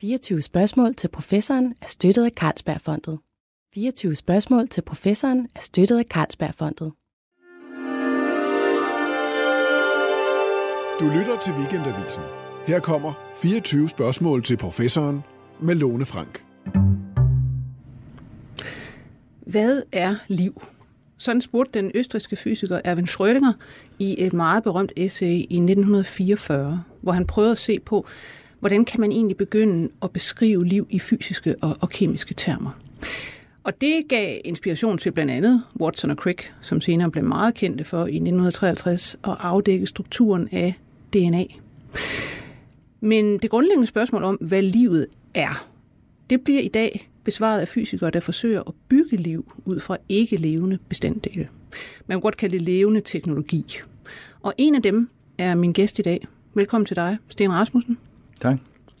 24 spørgsmål til professoren er støttet af Carlsbergfondet. 24 spørgsmål til professoren er støttet af Carlsbergfondet. Du lytter til Weekendavisen. Her kommer 24 spørgsmål til professoren med Lone Frank. Hvad er liv? Sådan spurgte den østriske fysiker Erwin Schrödinger i et meget berømt essay i 1944, hvor han prøvede at se på, hvordan kan man egentlig begynde at beskrive liv i fysiske og, og kemiske termer. Og det gav inspiration til blandt andet Watson og Crick, som senere blev meget kendte for i 1953 at afdække strukturen af DNA. Men det grundlæggende spørgsmål om, hvad livet er, det bliver i dag besvaret af fysikere, der forsøger at bygge liv ud fra ikke-levende bestanddele. Man kan godt kalde det levende teknologi. Og en af dem er min gæst i dag. Velkommen til dig, Sten Rasmussen. Tak.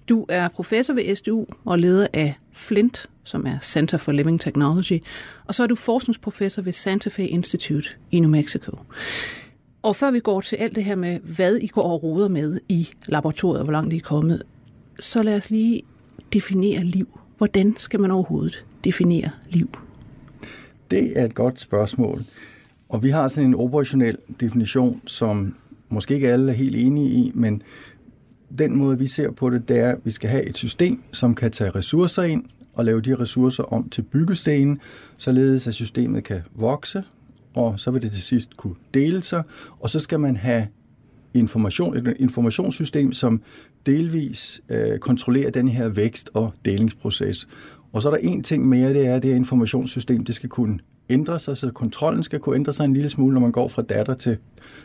Du er professor ved SDU og leder af FLINT, som er Center for Living Technology, og så er du forskningsprofessor ved Santa Fe Institute i New Mexico. Og før vi går til alt det her med, hvad I går og roder med i laboratoriet, hvor langt I er kommet, så lad os lige definere liv. Hvordan skal man overhovedet definere liv? Det er et godt spørgsmål. Og vi har sådan en operationel definition, som måske ikke alle er helt enige i, men den måde, vi ser på det, det er, at vi skal have et system, som kan tage ressourcer ind og lave de ressourcer om til byggestenen, således at systemet kan vokse, og så vil det til sidst kunne dele sig, og så skal man have information, et informationssystem, som delvis øh, kontrollerer den her vækst- og delingsproces. Og så er der en ting mere, det er, at det her informationssystem, det skal kunne ændre sig, så kontrollen skal kunne ændre sig en lille smule, når man går fra datter til,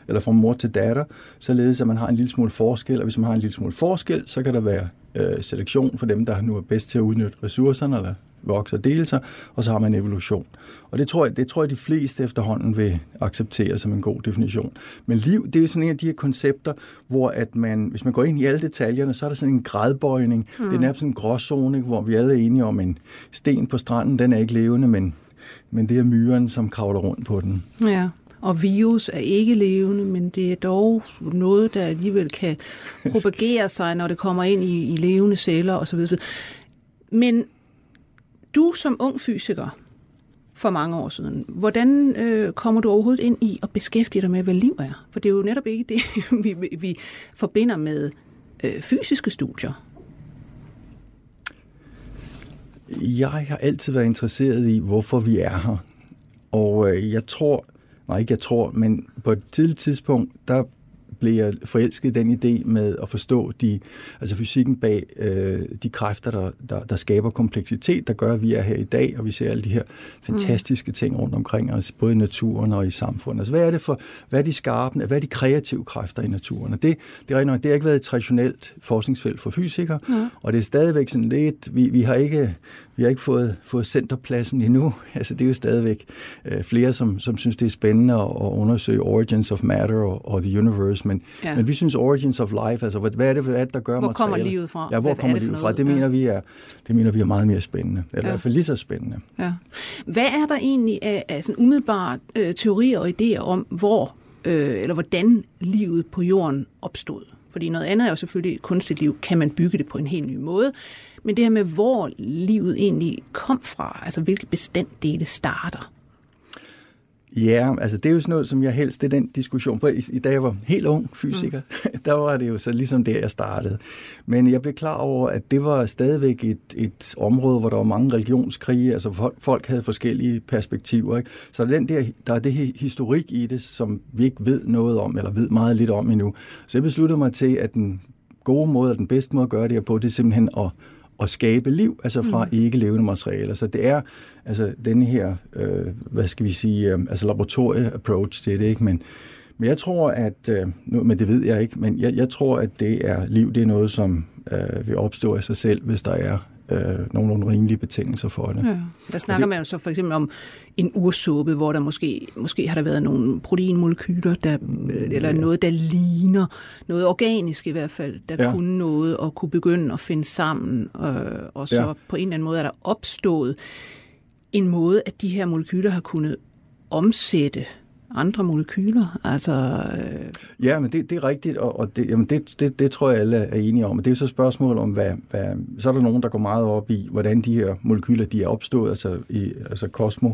eller fra mor til datter, således at man har en lille smule forskel, og hvis man har en lille smule forskel, så kan der være øh, selektion for dem, der nu er bedst til at udnytte ressourcerne, eller vokse og dele sig, og så har man evolution. Og det tror jeg, det tror jeg de fleste efterhånden vil acceptere som en god definition. Men liv, det er sådan en af de her koncepter, hvor at man, hvis man går ind i alle detaljerne, så er der sådan en gradbøjning. Mm. Det er nærmest sådan en gråzone, hvor vi alle er enige om en sten på stranden, den er ikke levende, men, men det er myren, som kravler rundt på den. Ja, og virus er ikke levende, men det er dog noget, der alligevel kan propagere sig, når det kommer ind i, i levende celler osv. Men du som ung fysiker for mange år siden, hvordan øh, kommer du overhovedet ind i at beskæftige dig med, hvad liv er? For det er jo netop ikke det, vi, vi forbinder med øh, fysiske studier. Jeg har altid været interesseret i, hvorfor vi er her. Og øh, jeg tror, nej ikke jeg tror, men på et tidligt tidspunkt, der blev jeg forelsket den idé med at forstå de, altså fysikken bag øh, de kræfter, der, der, der skaber kompleksitet, der gør, at vi er her i dag, og vi ser alle de her fantastiske ting rundt omkring os, både i naturen og i samfundet. Altså, hvad er det for, hvad er de skarpe, hvad er de kreative kræfter i naturen? Og det, det, er, nok, det har ikke været et traditionelt forskningsfelt for fysikere, ja. og det er stadigvæk sådan lidt, vi, vi har ikke, vi har ikke fået, fået centerpladsen endnu. Altså, det er jo stadigvæk øh, flere, som, som synes, det er spændende at, at undersøge origins of matter og, og the universe, men, ja. men vi synes origins of life, altså hvad er det, hvad er det der gør Hvor kommer livet fra? Ja, hvor hvad kommer livet fra? Det mener, vi er, det mener vi er meget mere spændende, eller ja. i hvert fald lige så spændende. Ja. Hvad er der egentlig af, af sådan umiddelbare øh, teorier og idéer om, hvor øh, eller hvordan livet på jorden opstod? Fordi noget andet er jo selvfølgelig kunstigt liv. Kan man bygge det på en helt ny måde? Men det her med, hvor livet egentlig kom fra, altså hvilke bestanddele starter. Ja, altså det er jo sådan noget, som jeg helst, det er den diskussion på. I, i da jeg var helt ung fysiker, mm. der var det jo så ligesom der, jeg startede. Men jeg blev klar over, at det var stadigvæk et, et område, hvor der var mange religionskrige, altså folk, folk havde forskellige perspektiver. Ikke? Så den der, der er det her historik i det, som vi ikke ved noget om, eller ved meget lidt om endnu. Så jeg besluttede mig til, at den gode måde, og den bedste måde at gøre det her på, det er simpelthen at at skabe liv, altså fra mm. ikke levende materialer. Så det er altså denne her, øh, hvad skal vi sige, øh, altså laboratorie-approach til det, ikke? Men, men jeg tror, at, øh, nu, men det ved jeg ikke, men jeg, jeg tror, at det er liv, det er noget, som øh, vil opstå af sig selv, hvis der er øh, nogle, nogle rimelige betingelser for det. Ja. Der snakker det, man jo så for eksempel om en ursuppe, hvor der måske, måske har der været nogle proteinmolekyler, der, øh, eller ja. noget, der ligner, noget organisk i hvert fald, der ja. kunne noget og kunne begynde at finde sammen, øh, og så ja. på en eller anden måde er der opstået en måde, at de her molekyler har kunnet omsætte andre molekyler. Altså, øh... Ja, men det, det er rigtigt, og, og det, jamen det, det, det tror jeg alle er enige om. Og det er så et spørgsmål om, hvad, hvad, så er der nogen, der går meget op i, hvordan de her molekyler de er opstået, altså, i, altså kosmo,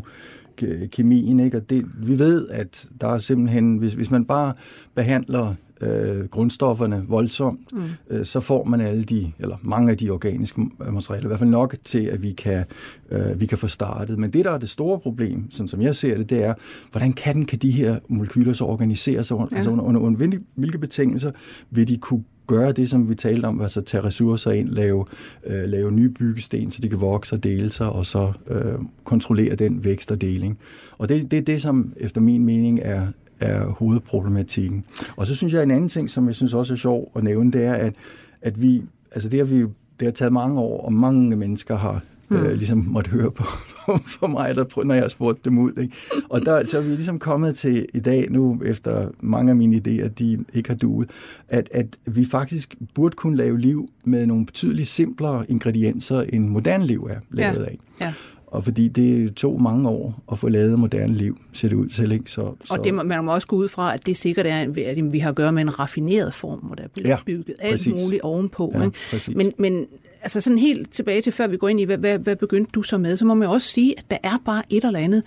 kemien, ikke? Og det, vi ved, at der er simpelthen, hvis, hvis man bare behandler øh, grundstofferne voldsomt, mm. øh, så får man alle de, eller mange af de organiske materialer, i hvert fald nok til, at vi kan, øh, vi kan få startet. Men det, der er det store problem, sådan som jeg ser det, det er, hvordan kan, kan de her molekyler så organisere sig, ja. altså under, under, under hvilke betingelser vil de kunne gøre det, som vi talte om, altså tage ressourcer ind, lave, øh, lave nye byggesten, så de kan vokse og dele sig, og så øh, kontrollere den vækst og deling. Og det er det, det, som efter min mening er, er hovedproblematikken. Og så synes jeg, en anden ting, som jeg synes også er sjov at nævne, det er, at, at vi, altså det har vi det har taget mange år, og mange mennesker har mm. øh, ligesom måtte høre på, for mig, der, når jeg har spurgt dem ud. Ikke? Og der, så er vi ligesom kommet til i dag nu, efter mange af mine idéer, de ikke har duet, at, at vi faktisk burde kunne lave liv med nogle betydeligt simplere ingredienser, end moderne liv er lavet ja. af. Ja. Og fordi det tog mange år at få lavet moderne liv, ser det ud til. Ikke? Så, så... Og det, man må også gå ud fra, at det sikkert er, at vi har at gøre med en raffineret form, hvor der er blevet ja, bygget alt præcis. muligt ovenpå. Ja, ikke? Men, men altså sådan helt tilbage til, før vi går ind i, hvad, hvad, hvad begyndte du så med, så må man også sige, at der er bare et eller andet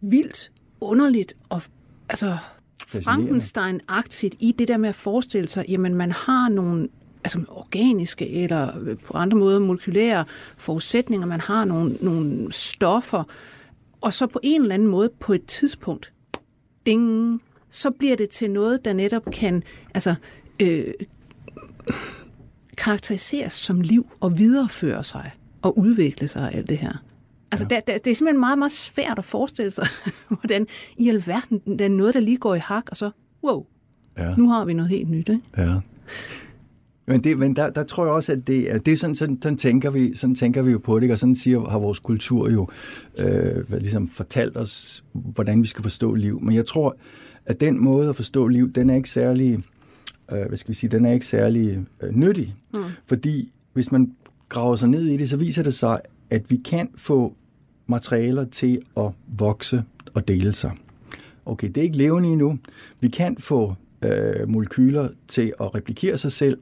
vildt, underligt og altså Frankenstein-agtigt i det der med at forestille sig, jamen man har nogle altså organiske eller på andre måder molekylære forudsætninger, man har nogle, nogle stoffer, og så på en eller anden måde på et tidspunkt, ding, så bliver det til noget, der netop kan altså, øh, karakteriseres som liv og videreføre sig og udvikle sig alt det her. Altså, ja. det, det er simpelthen meget, meget svært at forestille sig, hvordan i alverden, der er noget, der lige går i hak, og så, wow, ja. nu har vi noget helt nyt. Ikke? Ja. Men, det, men der, der tror jeg også, at det, er, det er sådan, sådan, sådan, tænker vi, sådan tænker vi jo på det, og sådan siger, har vores kultur jo øh, ligesom fortalt os, hvordan vi skal forstå liv. Men jeg tror, at den måde at forstå liv, den er ikke særlig, øh, hvad skal vi sige, den er ikke særlig øh, nyttig. Mm. Fordi hvis man graver sig ned i det, så viser det sig, at vi kan få materialer til at vokse og dele sig. Okay, det er ikke levende endnu. Vi kan få øh, molekyler til at replikere sig selv,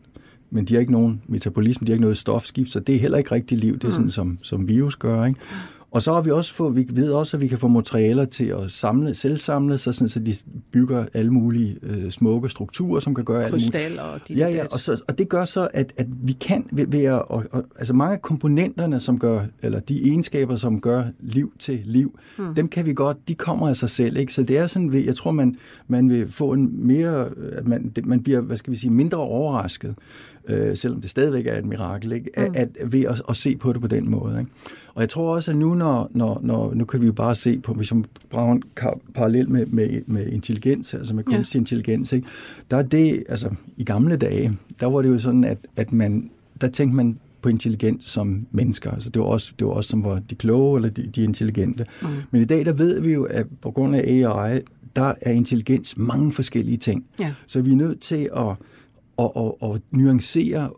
men de har ikke nogen metabolisme, de har ikke noget stofskift, så det er heller ikke rigtig liv. Det er sådan, mm. som, som virus gør. Ikke? Og så har vi også fået, vi ved også, at vi kan få materialer til at samle, selvsamle sig, sådan, så de bygger alle mulige øh, smukke strukturer, som kan gøre alt muligt. og de Ja, ja, og, så, og det gør så, at, at vi kan ved, ved at, og, og, altså mange af komponenterne, som gør, eller de egenskaber, som gør liv til liv, hmm. dem kan vi godt, de kommer af sig selv, ikke? Så det er sådan, jeg tror, man, man vil få en mere, at man, man bliver, hvad skal vi sige, mindre overrasket øh, selvom det stadigvæk er et mirakel, ikke? At, mm. at, ved at, at se på det på den måde. Ikke? Og jeg tror også, at nu, når, når, når, nu kan vi jo bare se på, hvis man bruger en parallel med, med, med intelligens, altså med kunstig ja. intelligens, ikke? der er det, altså i gamle dage, der var det jo sådan, at, at man, der tænkte man på intelligens som mennesker. Altså det var også, det var også som var de kloge eller de, de intelligente. Mm. Men i dag, der ved vi jo, at på grund af AI, der er intelligens mange forskellige ting. Ja. Så vi er nødt til at og, og, og nuancere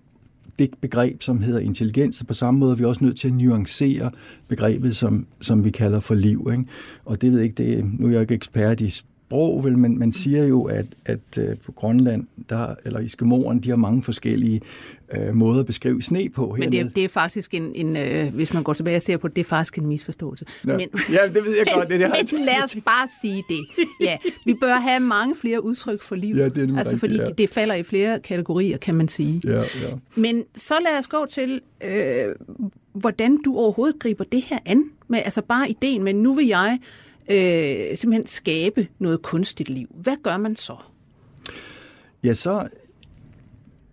det begreb, som hedder intelligens, på samme måde er vi også nødt til at nuancere begrebet, som, som vi kalder for liv. Ikke? Og det ved jeg ikke, det, nu er jeg ikke ekspert i sprog, vel, men man siger jo, at, at uh, på Grønland, der, eller Eskimoerne, de har mange forskellige uh, måder at beskrive sne på. Men det er, det er faktisk en, en uh, hvis man går tilbage og ser på det, det er faktisk en misforståelse. Ja, men, ja det ved jeg godt. Det, det men lad os bare sige det. Ja, vi bør have mange flere udtryk for liv. Ja, det er altså, fordi ja. det, det falder i flere kategorier, kan man sige. Ja, ja. Men så lad os gå til, øh, hvordan du overhovedet griber det her an. Med, altså bare ideen, men nu vil jeg øh, simpelthen skabe noget kunstigt liv. Hvad gør man så? Ja, så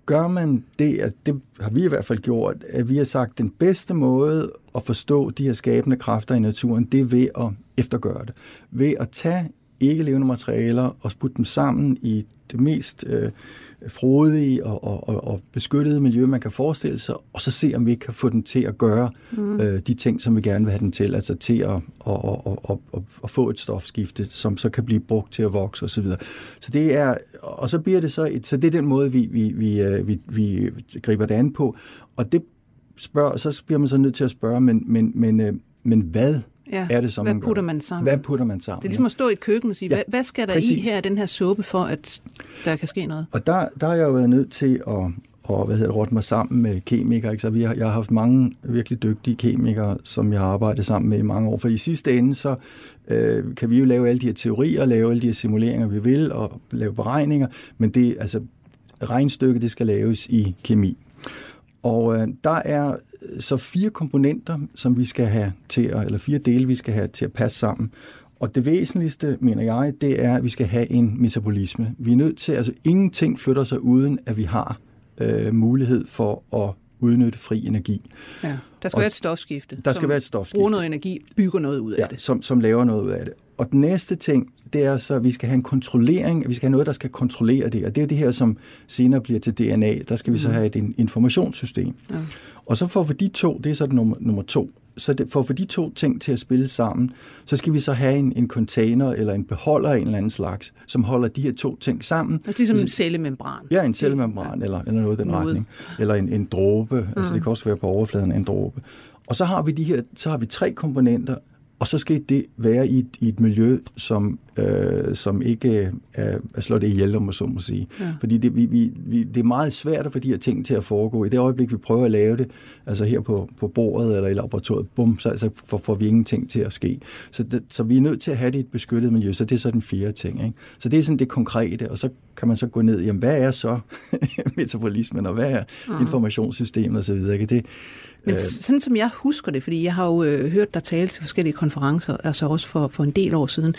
gør man det, at det har vi i hvert fald gjort, at vi har sagt, at den bedste måde at forstå de her skabende kræfter i naturen, det er ved at eftergøre det. Ved at tage ikke levende materialer og putte dem sammen i det mest øh, frodige og, og, og beskyttede miljø, man kan forestille sig, og så se, om vi ikke kan få den til at gøre mm. øh, de ting, som vi gerne vil have den til, altså til at, at, at, at, at, at få et stofskifte, som så kan blive brugt til at vokse osv. Så, så det er, og så bliver det så, et, så det er den måde, vi, vi, vi, øh, vi, vi griber det an på, og det spørger, så bliver man så nødt til at spørge, men, men, men, øh, men hvad ja. er det så, hvad man putter man sammen? Hvad putter man sammen? Det er ligesom at stå i et køkken og sige, ja. hvad, hvad skal der Præcis. i her den her suppe, for at der kan ske noget? Og der, der har jeg jo været nødt til at og hvad hedder det, rådte mig sammen med kemikere. Ikke? Så vi har, jeg har haft mange virkelig dygtige kemikere, som jeg har arbejdet sammen med i mange år. For i sidste ende, så øh, kan vi jo lave alle de her teorier, lave alle de her simuleringer, vi vil, og lave beregninger, men det, altså, regnstykket, det skal laves i kemi. Og øh, der er så fire komponenter, som vi skal have til at, eller fire dele, vi skal have til at passe sammen. Og det væsentligste, mener jeg, det er, at vi skal have en metabolisme. Vi er nødt til, altså ingenting flytter sig uden, at vi har øh, mulighed for at udnytte fri energi. Ja, der skal Og være et stofskifte. Der skal være et stofskifte. Bruger noget energi, bygger noget ud af ja, det. som, som laver noget ud af det. Og den næste ting, det er så, at vi skal have en kontrollering, vi skal have noget, der skal kontrollere det. Og det er det her, som senere bliver til DNA. Der skal vi så have et informationssystem. Ja. Og så for at få de to, det er så det nummer, nummer to, så det, for at få de to ting til at spille sammen, så skal vi så have en, en container eller en beholder af en eller anden slags, som holder de her to ting sammen. Altså ligesom en cellemembran. Ja, en cellemembran eller, eller noget i den Noget. retning. Eller en, en dråbe, mm. altså det kan også være på overfladen en dråbe. Og så har vi de her, så har vi tre komponenter, og så skal det være i et, i et miljø, som, øh, som ikke er, er slået det ihjel, om man så må sige. Ja. Fordi det, vi, vi, det er meget svært at få de her ting til at foregå. I det øjeblik, vi prøver at lave det, altså her på, på bordet eller i laboratoriet, bum, så altså, får, får vi ingenting til at ske. Så, det, så vi er nødt til at have det i et beskyttet miljø, så det er så den fjerde ting. Ikke? Så det er sådan det konkrete, og så kan man så gå ned, jamen hvad er så metabolismen, og hvad er mm. informationssystemet osv.? Det, Men øh, sådan som jeg husker det, fordi jeg har jo øh, hørt dig tale til forskellige konferencer, altså også for, for en del år siden,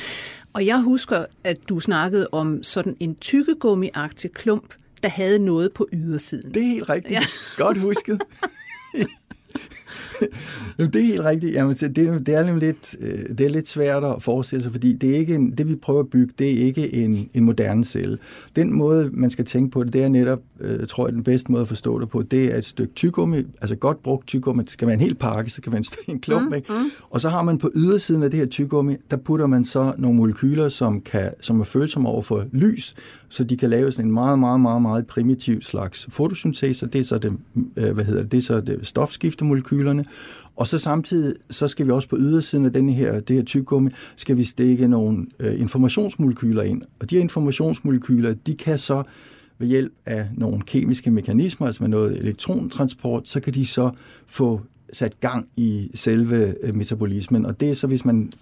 og jeg husker, at du snakkede om sådan en tykkegummi-agtig klump, der havde noget på ydersiden. Det er helt rigtigt. Ja. Godt husket. Jamen, det er helt rigtigt. Jamen, det, det, er nemlig lidt, øh, det er lidt svært at forestille sig, fordi det, er ikke en, det vi prøver at bygge, det er ikke en, en moderne celle. Den måde, man skal tænke på det, det er netop, øh, tror jeg, den bedste måde at forstå det på, det er et stykke tyggegummi, altså godt brugt tyggegummi, det skal være en hel pakke, så kan en, stykke- en klump, mm, ikke? Mm. Og så har man på ydersiden af det her tyggegummi, der putter man så nogle molekyler, som, kan, som er følsomme over for lys, så de kan lave sådan en meget, meget, meget, meget primitiv slags fotosyntese, det er så det, øh, hvad hedder det, det er så det stofskiftemolekylerne, og så samtidig, så skal vi også på ydersiden af denne her, det her tyggegummi, skal vi stikke nogle øh, informationsmolekyler ind. Og de her informationsmolekyler, de kan så ved hjælp af nogle kemiske mekanismer, altså med noget elektrontransport, så kan de så få sat gang i selve øh, metabolismen. Og det er så, hvis man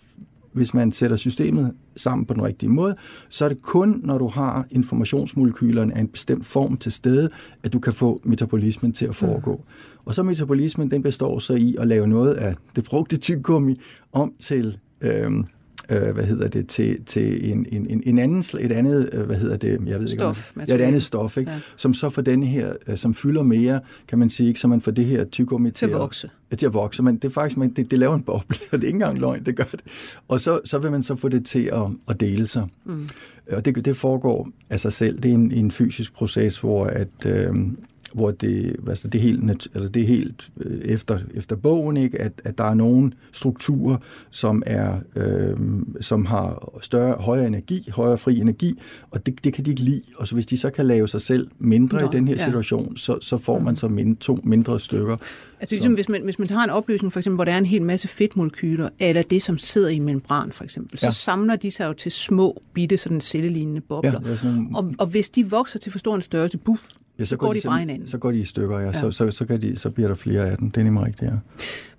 hvis man sætter systemet sammen på den rigtige måde, så er det kun, når du har informationsmolekylerne af en bestemt form til stede, at du kan få metabolismen til at foregå. Mm. Og så metabolismen, den består så i at lave noget af det brugte tyggegummi om til... Øhm, øh, hvad hedder det, til, til en, en, en, en anden, et andet, øh, hvad hedder det, jeg ved ikke, om- Stof, ja, et andet stof, ikke? Ja. Som så får denne her, øh, som fylder mere, kan man sige, ikke? så man får det her tyggegummi Til at vokse. Ja, til at vokse, men det er faktisk, man, det, det laver en boble, og det er ikke engang løgn, det gør det. Og så, så vil man så få det til at, at dele sig. Mm. Og det, det foregår af sig selv. Det er en, en fysisk proces, hvor at, øh, hvor det, altså det er helt, altså det er helt efter, efter bogen, ikke? At, at der er nogle strukturer, som, er, øh, som har større, højere energi, højere fri energi, og det, det kan de ikke lide. Og så hvis de så kan lave sig selv mindre Nå, i den her ja. situation, så, så får man så mind, to mindre stykker. Altså ligesom hvis man, hvis man har en opløsning, for eksempel, hvor der er en hel masse fedtmolekyler, eller det, som sidder i membran, for eksempel, så Ja. samler de sig jo til små, bitte, sådan cellelignende bobler. Ja, sådan- og, og hvis de vokser til for stor en størrelse, buff, Ja, så går de fra hinanden. Så går de i stykker, ja. ja. Så, så, så, kan de, så bliver der flere af dem. Det er nemlig rigtigt, ja.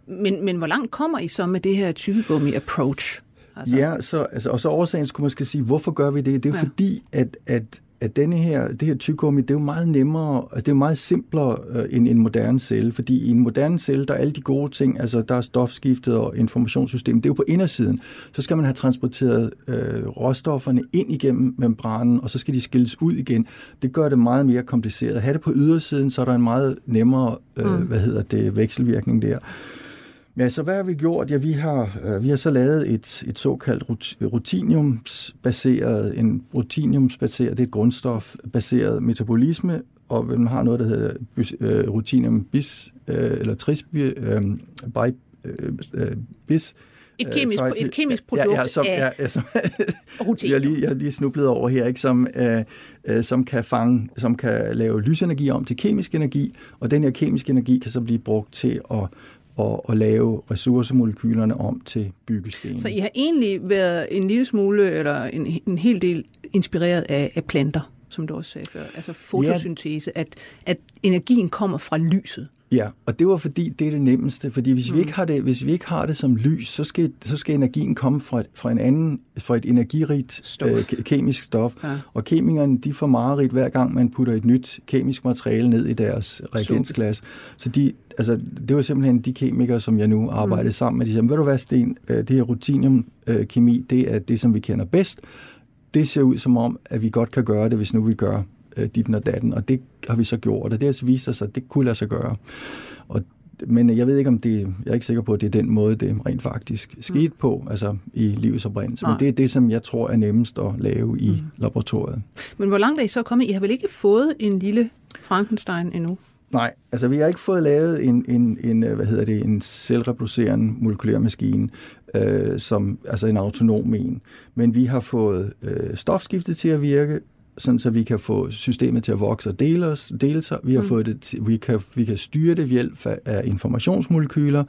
Men, men hvor langt kommer I så med det her tykkegummi-approach? Altså. Ja, så, altså, og så årsagen skulle man skal sige, hvorfor gør vi det? Det er ja. fordi, at, at, at denne her, det her tyggegummi, det er jo meget nemmere, altså det er jo meget simplere øh, end en moderne celle, fordi i en moderne celle, der er alle de gode ting, altså der er stofskiftet og informationssystemet, det er jo på indersiden. Så skal man have transporteret øh, råstofferne ind igennem membranen, og så skal de skilles ud igen. Det gør det meget mere kompliceret. At have det på ydersiden, så er der en meget nemmere, øh, mm. hvad hedder det, vekselvirkning der. Ja, så hvad har vi gjort? Ja, vi har, øh, vi har så lavet et, et såkaldt rut- rutiniumsbaseret, en rutiniumsbaseret, det er et grundstofbaseret metabolisme, og man har noget, der hedder øh, rutinium bis, øh, eller tris, øh, bi, øh, bis, Et kemisk, Øh, et kemisk ja, produkt ja, som, af ja, ja, som, rutin. jeg, lige, jeg lige snublet over her, ikke, som, øh, som, kan fange, som kan lave lysenergi om til kemisk energi, og den her kemiske energi kan så blive brugt til at at, at lave ressourcemolekylerne om til byggesten. Så I har egentlig været en lille smule, eller en, en hel del inspireret af, af planter, som du også sagde før, altså fotosyntese, ja. at, at energien kommer fra lyset. Ja, og det var fordi, det er det nemmeste, fordi hvis, mm. vi, ikke har det, hvis vi ikke har det som lys, så skal, så skal energien komme fra, fra, en anden, fra et energirigt stof. Øh, kemisk stof. Ja. Og kemikerne, de får meget rigt hver gang, man putter et nyt kemisk materiale ned i deres reagensglas. Så de, altså, det var simpelthen de kemikere, som jeg nu arbejder mm. sammen med. De siger, ved du hvad, Sten, øh, det her rutiniumkemi, det er det, som vi kender bedst. Det ser ud som om, at vi godt kan gøre det, hvis nu vi gør øh, dit og datten, og det har vi så gjort, og det har så vist sig, at det kunne lade sig gøre. Og men jeg ved ikke, om det, jeg er ikke sikker på, at det er den måde, det rent faktisk skete mm. på, altså i livets oprindelse. Men det er det, som jeg tror er nemmest at lave i mm. laboratoriet. Men hvor langt er I så kommet? I har vel ikke fået en lille Frankenstein endnu? Nej, altså vi har ikke fået lavet en, en, en hvad hedder det, en selvreproducerende molekylær maskine, øh, som altså en autonom en. Men vi har fået øh, stofskiftet til at virke, sådan så vi kan få systemet til at vokse og dele, os, dele sig. Vi har mm. fået det til, vi kan, vi kan styre det ved hjælp af informationsmolekyler,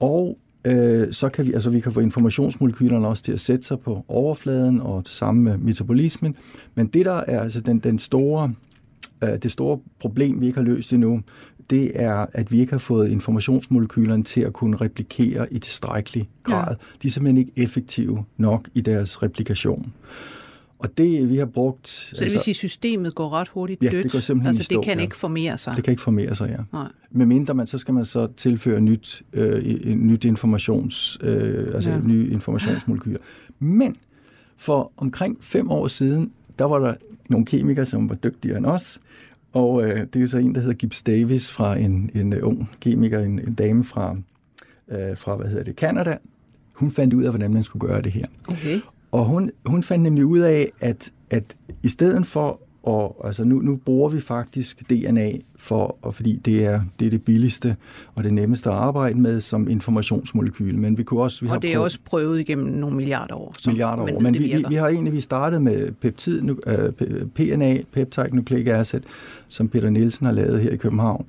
og øh, så kan vi, altså vi kan få informationsmolekylerne også til at sætte sig på overfladen og det samme med metabolismen. Men det der er altså den, den store, øh, det store problem, vi ikke har løst endnu, det er, at vi ikke har fået informationsmolekylerne til at kunne replikere i tilstrækkelig grad. Ja. De er simpelthen ikke effektive nok i deres replikation. Og det, vi har brugt... Så det vil altså, sige, systemet går ret hurtigt ja, dødt? det går simpelthen Altså, stå, det kan ja. ikke formere sig? Det kan ikke formere sig, ja. Nej. Med mindre man, så skal man så tilføre nyt, øh, nyt informations, øh, altså ja. nye informationsmolekyler. Men for omkring fem år siden, der var der nogle kemikere, som var dygtigere end os, og øh, det er så en, der hedder Gibbs Davis fra en, en uh, ung kemiker, en, en dame fra, øh, fra, hvad hedder det, Canada. Hun fandt ud af, hvordan man skulle gøre det her. Okay. Og hun, hun fandt nemlig ud af, at, at i stedet for og altså nu, nu bruger vi faktisk DNA, for, og fordi det er, det er det billigste og det nemmeste at arbejde med som informationsmolekyl. Men vi kunne også, vi og har det er prøvet, også prøvet igennem nogle milliarder år. Så milliarder år. Men vi, vi, vi har egentlig vi startet med peptid, uh, PNA, peptide nucleic acid, som Peter Nielsen har lavet her i København.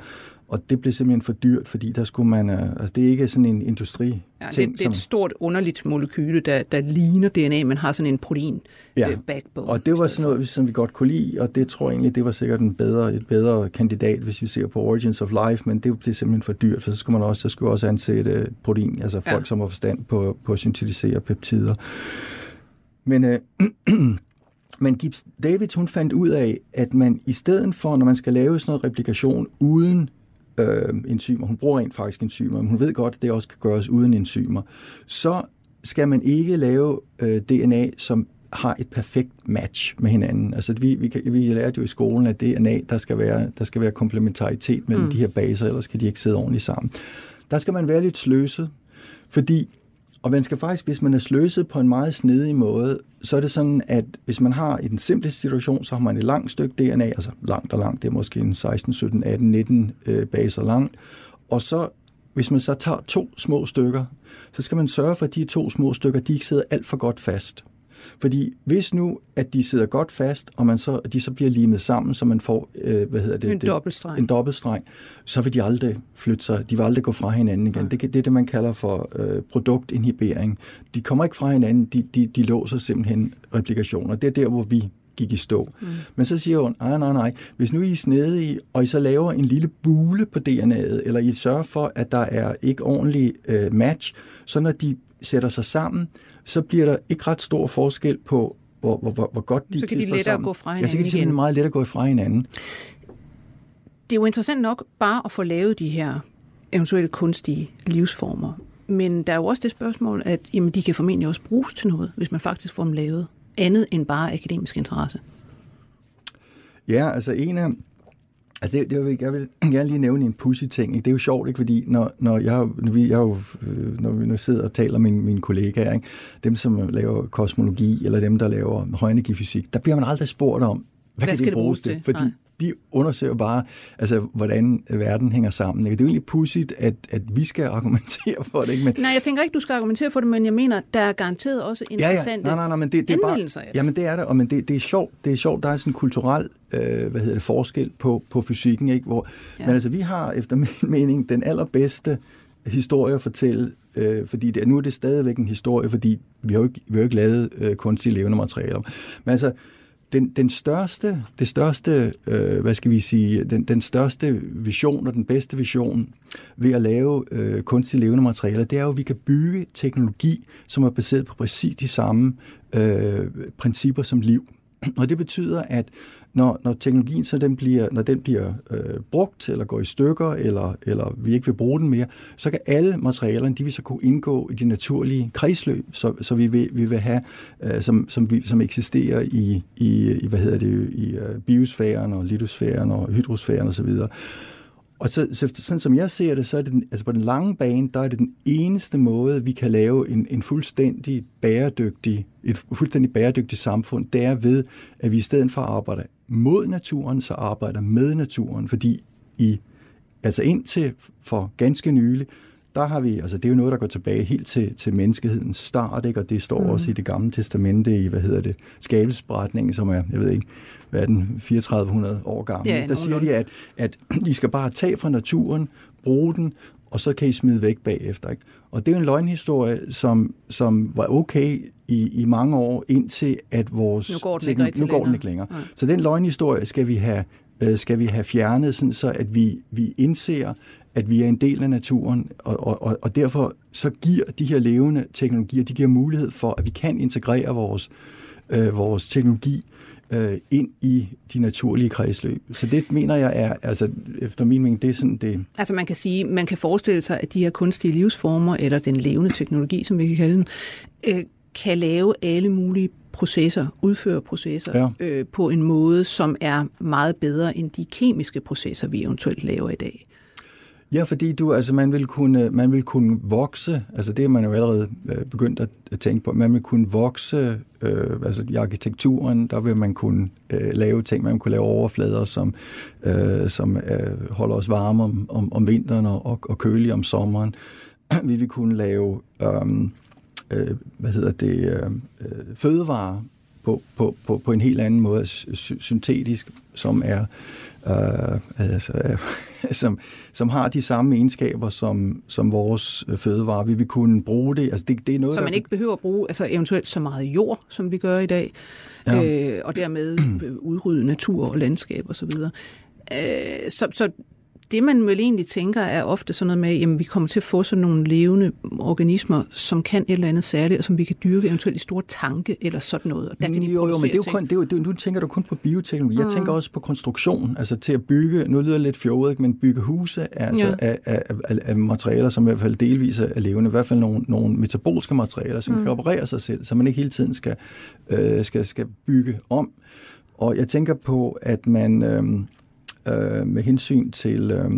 Og det blev simpelthen for dyrt, fordi der skulle man, øh, altså det er ikke sådan en industri ja, det, det er et stort underligt molekyle, der, der ligner DNA, men har sådan en protein ja. øh, backbone. Og det var sådan noget, som vi godt kunne lide, og det tror jeg egentlig, det var sikkert en bedre, et bedre kandidat, hvis vi ser på Origins of Life, men det blev simpelthen for dyrt, for så skulle man også, så skulle også ansætte protein, altså folk, ja. som har forstand på, på at syntetisere peptider. Men øh, Men Gibbs Davids, hun fandt ud af, at man i stedet for, når man skal lave sådan noget replikation uden øh, enzymer, hun bruger rent faktisk enzymer, men hun ved godt, at det også kan gøres uden enzymer, så skal man ikke lave øh, DNA, som har et perfekt match med hinanden. Altså vi, vi, vi lærte jo i skolen, at DNA, der skal være, der skal være komplementaritet mellem mm. de her baser, ellers kan de ikke sidde ordentligt sammen. Der skal man være lidt sløset, fordi og man skal faktisk, hvis man er sløset på en meget snedig måde, så er det sådan, at hvis man har i den simpleste situation, så har man et langt stykke DNA, altså langt og langt, det er måske en 16, 17, 18, 19 øh, baser langt, og så hvis man så tager to små stykker, så skal man sørge for, at de to små stykker, de ikke sidder alt for godt fast. Fordi hvis nu, at de sidder godt fast, og man så, de så bliver limet sammen, så man får, øh, hvad hedder det? En dobbeltstreng. En dobbeltstreng, så vil de aldrig flytte sig. De vil aldrig gå fra hinanden igen. Det, det er det, man kalder for øh, produktinhibering. De kommer ikke fra hinanden, de, de, de låser simpelthen replikationer. Det er der, hvor vi gik i stå. Mm. Men så siger hun, nej, nej, nej, hvis nu I er snedige, og I så laver en lille bule på DNA'et, eller I sørger for, at der er ikke ordentlig øh, match, så når de sætter sig sammen, så bliver der ikke ret stor forskel på, hvor, hvor, hvor, hvor godt de Så kan de lettere sammen. gå fra hinanden Ja, så kan de simpelthen meget lettere gå fra hinanden. Det er jo interessant nok bare at få lavet de her eventuelle kunstige livsformer. Men der er jo også det spørgsmål, at jamen, de kan formentlig også bruges til noget, hvis man faktisk får dem lavet andet end bare akademisk interesse. Ja, altså en af, Altså det, det, jeg vil gerne lige nævne en pussy ting. Ikke? Det er jo sjovt, ikke? fordi når, når, jeg, når, vi, jeg jo, øh, når vi nu sidder og taler med mine kollegaer, ikke? dem som laver kosmologi, eller dem der laver højenergifysik, der bliver man aldrig spurgt om, hvad, hvad kan det bruges til? Fordi Nej de undersøger bare, altså, hvordan verden hænger sammen. Ikke? Det er jo egentlig pudsigt, at, at vi skal argumentere for det. Ikke? Men, nej, jeg tænker ikke, du skal argumentere for det, men jeg mener, der er garanteret også interessante ja, ja. Nej, nej, nej, men det, det er bare, Jamen det er det, og men det, det, er sjovt. Det er sjovt, der er sådan en kulturel øh, hvad hedder det, forskel på, på fysikken. Ikke? Hvor, ja. Men altså, vi har efter min mening den allerbedste historie at fortælle, øh, fordi det, nu er det stadigvæk en historie, fordi vi har jo ikke, vi har jo ikke lavet øh, kunstige levende materialer. Men altså, den, den største, det største, øh, hvad skal vi sige, den, den største vision og den bedste vision ved at lave øh, kunstige levende materialer, det er jo, at vi kan bygge teknologi, som er baseret på præcis de samme øh, principper som liv. Og det betyder, at når, når teknologien så den bliver, når den bliver øh, brugt, eller går i stykker, eller, eller vi ikke vil bruge den mere, så kan alle materialerne, de vil så kunne indgå i de naturlige kredsløb, så, så vi, vil, vi vil have, øh, som, som, vi, som eksisterer i, i, i, hvad hedder det, i øh, biosfæren og litosfæren og hydrosfæren osv. Og og så, så, sådan som jeg ser det, så er det den, altså på den lange bane, der er det den eneste måde, vi kan lave en, en fuldstændig bæredygtig, et fuldstændig bæredygtigt samfund, det er ved, at vi i stedet for at arbejde mod naturen, så arbejder med naturen, fordi i, altså indtil for ganske nylig, der har vi, altså det er jo noget, der går tilbage helt til, til menneskehedens start, ikke? og det står mm. også i det gamle testamente i, hvad hedder det, skabelsesberetningen, som er, jeg ved ikke, hvad er den, 3400 år gammel. Ja, der siger de, at, at I skal bare tage fra naturen, bruge den, og så kan I smide væk bagefter. Ikke? Og det er jo en løgnhistorie, som, som var okay i, i mange år, indtil at vores... Nu går den ikke, nu går den ikke længere. Ja. Så den løgnhistorie skal vi have, øh, skal vi have fjernet, sådan så at vi, vi indser, at vi er en del af naturen, og, og, og derfor så giver de her levende teknologier, de giver mulighed for, at vi kan integrere vores, øh, vores teknologi øh, ind i de naturlige kredsløb. Så det mener jeg er, altså efter min mening, det er sådan det... Altså man kan sige, man kan forestille sig, at de her kunstige livsformer, eller den levende teknologi, som vi kan kalde den, øh, kan lave alle mulige processer, udføre processer ja. øh, på en måde, som er meget bedre end de kemiske processer, vi eventuelt laver i dag. Ja, fordi du, altså, man, vil kunne, man vil kunne vokse, altså det er man jo allerede øh, begyndt at, at tænke på, man vil kunne vokse, øh, altså i arkitekturen, der vil man kunne øh, lave ting, man vil kunne lave overflader, som, øh, som øh, holder os varme om, om, om vinteren og, og kølige om sommeren. Vi vil kunne lave, øh, øh, hvad hedder det, øhm, øh, fødevarer på, på, på, på en helt anden måde, syntetisk, som er øh, altså, øh, som, som har de samme egenskaber som, som vores fødevarer. Vi vil kunne bruge det. Altså, det, det er noget, så man der... ikke behøver at bruge altså, eventuelt så meget jord, som vi gør i dag, ja. øh, og dermed udrydde natur og landskab osv. Så, øh, så, så det man vel egentlig tænker er ofte sådan noget med, at vi kommer til at få sådan nogle levende organismer, som kan et eller andet særligt, og som vi kan dyrke eventuelt i store tanke eller sådan noget. Og der kan de jo, jo, men det er jo kun, det er jo, det er, nu tænker du kun på bioteknologi. Jeg mm. tænker også på konstruktion, altså til at bygge, nu lyder det lidt fjollet, men bygge huse altså ja. af, af, af, af, materialer, som i hvert fald delvis er levende, i hvert fald nogle, nogle metabolske materialer, som mm. kan operere sig selv, så man ikke hele tiden skal, øh, skal, skal bygge om. Og jeg tænker på, at man... Øh, øh, med hensyn til øh,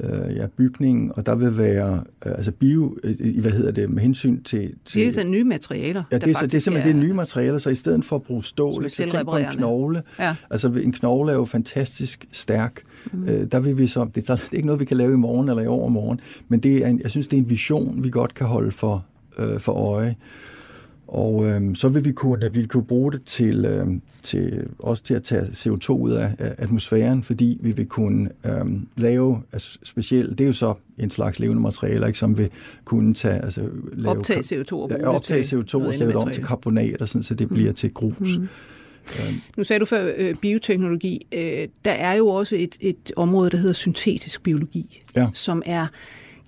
øh, ja, bygningen, og der vil være øh, altså bio, øh, hvad hedder det, med hensyn til... til det er så nye materialer. Ja, det er, så, det er simpelthen er, det nye materialer, så i stedet for at bruge stål, så tænk på en knogle. Ja. Altså en knogle er jo fantastisk stærk. Mm. Øh, der vil vi så, det er, det er ikke noget, vi kan lave i morgen eller i overmorgen, men det er en, jeg synes, det er en vision, vi godt kan holde for, øh, for øje. Og øh, så vil vi kunne, vi kunne bruge det til, øh, til, også til at tage CO2 ud af, af atmosfæren, fordi vi vil kunne øh, lave, altså specielt, det er jo så en slags levende materialer, ikke, som vil kunne tage, altså, lave, optage CO2 og ja, optage CO2 og lave det om til karbonat, og sådan, så det bliver mm. til grus. Mm. Nu sagde du før øh, bioteknologi. Øh, der er jo også et, et område, der hedder syntetisk biologi, ja. som er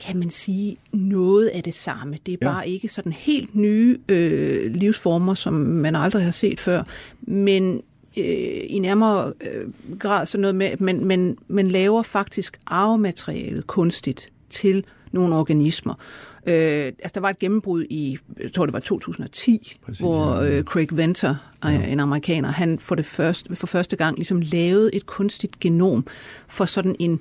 kan man sige, noget af det samme. Det er ja. bare ikke sådan helt nye øh, livsformer, som man aldrig har set før, men øh, i nærmere øh, grad sådan noget med, at man, man, man laver faktisk arvematerialet kunstigt til nogle organismer. Øh, altså, der var et gennembrud i, jeg tror det var 2010, Præcis, hvor øh, Craig Venter, ja. en amerikaner, han for, det første, for første gang ligesom lavede et kunstigt genom for sådan en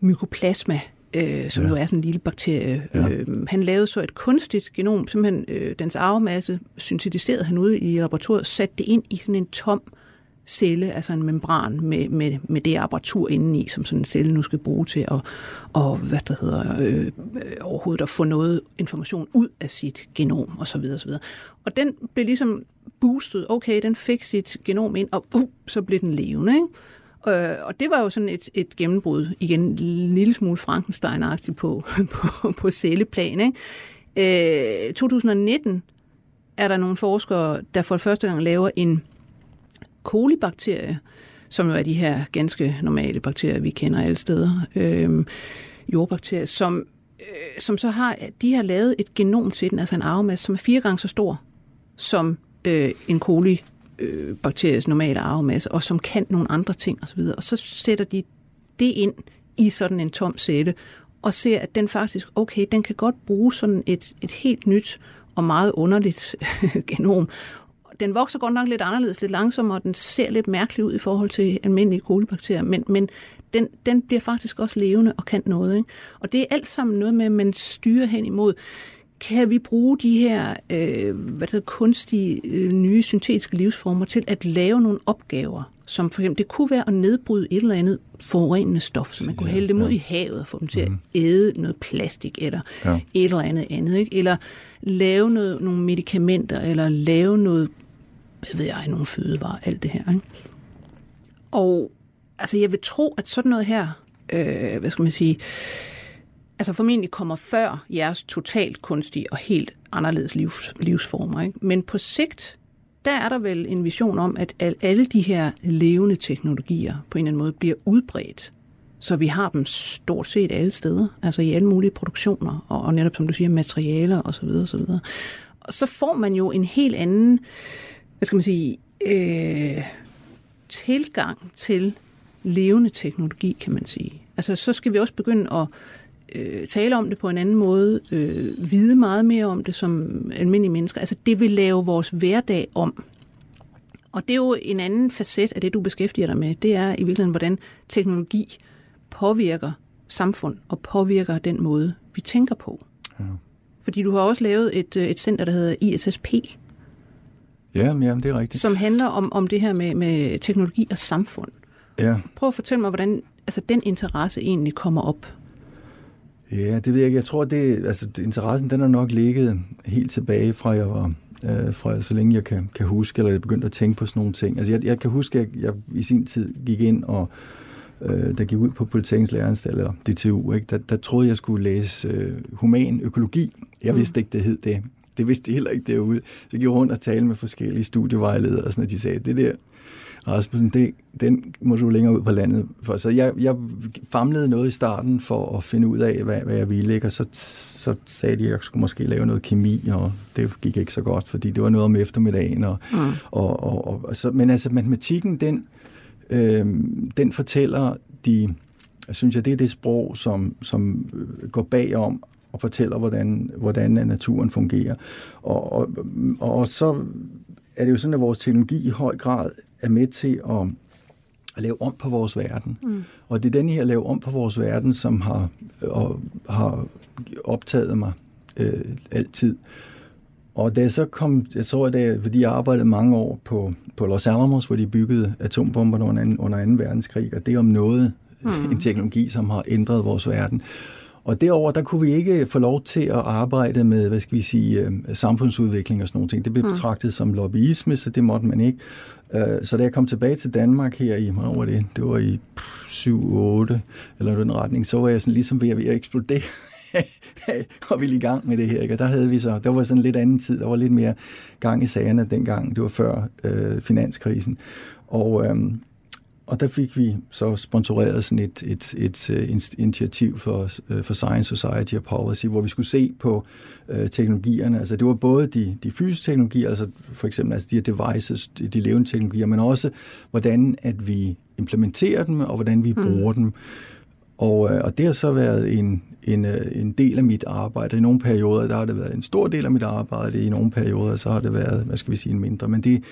mykoplasma øh, som ja. jo er sådan en lille bakterie. Ja. Øh, han lavede så et kunstigt genom, simpelthen øh, dens arvemasse, syntetiserede han ude i laboratoriet, satte det ind i sådan en tom celle, altså en membran med, med, med det apparatur indeni, som sådan en celle nu skal bruge til at, og, hvad der hedder, øh, overhovedet at få noget information ud af sit genom osv. osv. Og den blev ligesom boostet, okay, den fik sit genom ind, og uh, så blev den levende. Ikke? Øh, og det var jo sådan et, et gennembrud, igen en lille smule Frankenstein-agtigt på, på, på celleplan. Ikke? Øh, 2019 er der nogle forskere, der for første gang laver en kolibakterie, som jo er de her ganske normale bakterier, vi kender alle steder, øh, jordbakterier, som, øh, som så har, de har lavet et genom til den, altså en arvemasse, som er fire gange så stor som øh, en coli øh, bakteries normale arvemasse, og som kan nogle andre ting osv. Og så sætter de det ind i sådan en tom celle, og ser, at den faktisk, okay, den kan godt bruge sådan et, et helt nyt og meget underligt genom. Den vokser godt nok lidt anderledes, lidt langsommere, og den ser lidt mærkelig ud i forhold til almindelige kolibakterier, men, men den, den bliver faktisk også levende og kan noget. Ikke? Og det er alt sammen noget med, at man styrer hen imod kan vi bruge de her øh, hvad det hedder, kunstige øh, nye syntetiske livsformer til at lave nogle opgaver, som for eksempel, det kunne være at nedbryde et eller andet forurenende stof, så man kunne hælde dem ud ja. i havet og få dem til at mhm. æde noget plastik eller ja. et eller andet andet, ikke? eller lave noget, nogle medicamenter, eller lave noget, hvad ved jeg, nogle fødevarer, alt det her. Ikke? Og altså, jeg vil tro, at sådan noget her, øh, hvad skal man sige, altså formentlig kommer før jeres totalt kunstige og helt anderledes livs, livsformer. Ikke? Men på sigt, der er der vel en vision om, at alle de her levende teknologier på en eller anden måde bliver udbredt, så vi har dem stort set alle steder, altså i alle mulige produktioner, og, og netop som du siger, materialer osv. osv. Og så får man jo en helt anden, hvad skal man sige, øh, tilgang til levende teknologi, kan man sige. Altså så skal vi også begynde at øh, tale om det på en anden måde, øh, vide meget mere om det som almindelige mennesker. Altså det vil lave vores hverdag om. Og det er jo en anden facet af det, du beskæftiger dig med. Det er i virkeligheden, hvordan teknologi påvirker samfund og påvirker den måde, vi tænker på. Ja. Fordi du har også lavet et, øh, et center, der hedder ISSP. Ja, jamen, det er rigtigt. Som handler om, om det her med, med teknologi og samfund. Ja. Prøv at fortælle mig, hvordan altså, den interesse egentlig kommer op. Ja, det ved jeg ikke. Jeg tror, det, altså, interessen den har nok ligget helt tilbage fra jeg var øh, fra så længe jeg kan, kan huske, eller jeg begyndte at tænke på sådan nogle ting. Altså jeg, jeg kan huske, at jeg, jeg i sin tid gik ind og øh, der gik ud på Politikens Læreranstalt, eller DTU, ikke? Der, der troede jeg skulle læse øh, human økologi. Jeg vidste ikke, det hed det. Det vidste de heller ikke derude. Så jeg gik rundt og talte med forskellige studievejledere, og sådan, at de sagde, det der, Rasmussen, det, den må du længere ud på landet for. Så jeg, jeg famlede noget i starten for at finde ud af, hvad, hvad jeg ville, ikke? og så, så sagde de, at jeg skulle måske lave noget kemi, og det gik ikke så godt, fordi det var noget om eftermiddagen. Og, mm. og, og, og, og så, men altså matematikken, den, øh, den fortæller de, jeg synes jeg, det er det sprog, som, som går bagom og fortæller, hvordan, hvordan naturen fungerer. Og, og, og så er det jo sådan, at vores teknologi i høj grad er med til at, at lave om på vores verden. Mm. Og det er den her lave om på vores verden, som har, og, har optaget mig øh, altid. Og da jeg så kom, jeg så det, fordi jeg arbejdede mange år på, på Los Alamos, hvor de byggede atombomber under, under 2. verdenskrig, og det er om noget mm. en teknologi, som har ændret vores verden. Og derover der kunne vi ikke få lov til at arbejde med, hvad skal vi sige, øh, samfundsudvikling og sådan nogle ting. Det blev mm. betragtet som lobbyisme, så det måtte man ikke. Øh, så da jeg kom tilbage til Danmark her i, hvornår var det? Det var i 7-8, eller den retning, så var jeg sådan ligesom ved at, ved at eksplodere og ville i gang med det her. Ikke? Og der havde vi så, der var sådan lidt anden tid, der var lidt mere gang i sagerne dengang. Det var før øh, finanskrisen. Og, øhm, og der fik vi så sponsoreret sådan et, et, et, et øh, initiativ for, øh, for Science Society og Policy, hvor vi skulle se på øh, teknologierne. Altså det var både de, de fysiske teknologier, altså for eksempel altså de her devices, de, de levende teknologier, men også hvordan at vi implementerer dem, og hvordan vi mm. bruger dem. Og, øh, og det har så været en, en, en del af mit arbejde. I nogle perioder, der har det været en stor del af mit arbejde, i nogle perioder, så har det været, hvad skal vi sige, en mindre. Men det,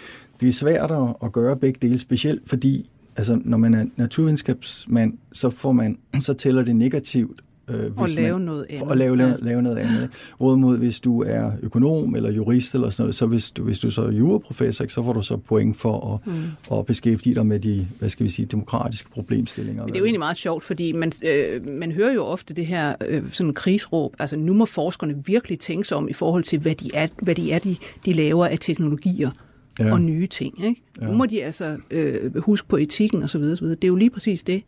det er svært at gøre begge dele, specielt fordi altså, når man er naturvidenskabsmand, så, får man, så tæller det negativt, øh, hvis og lave man, noget andet. Og lave, lave, lave noget andet. Råd hvis du er økonom eller jurist eller sådan noget, så hvis du, hvis du så er juraprofessor, så får du så point for at, mm. at beskæftige dig med de, hvad skal vi sige, demokratiske problemstillinger. Men det er jo egentlig meget sjovt, fordi man, øh, man hører jo ofte det her øh, sådan krigsråb, altså nu må forskerne virkelig tænke sig om i forhold til, hvad de er, hvad de, er de, de laver af teknologier ja. og nye ting. Ikke? Ja. Nu må de altså øh, huske på etikken osv. Det er jo lige præcis det,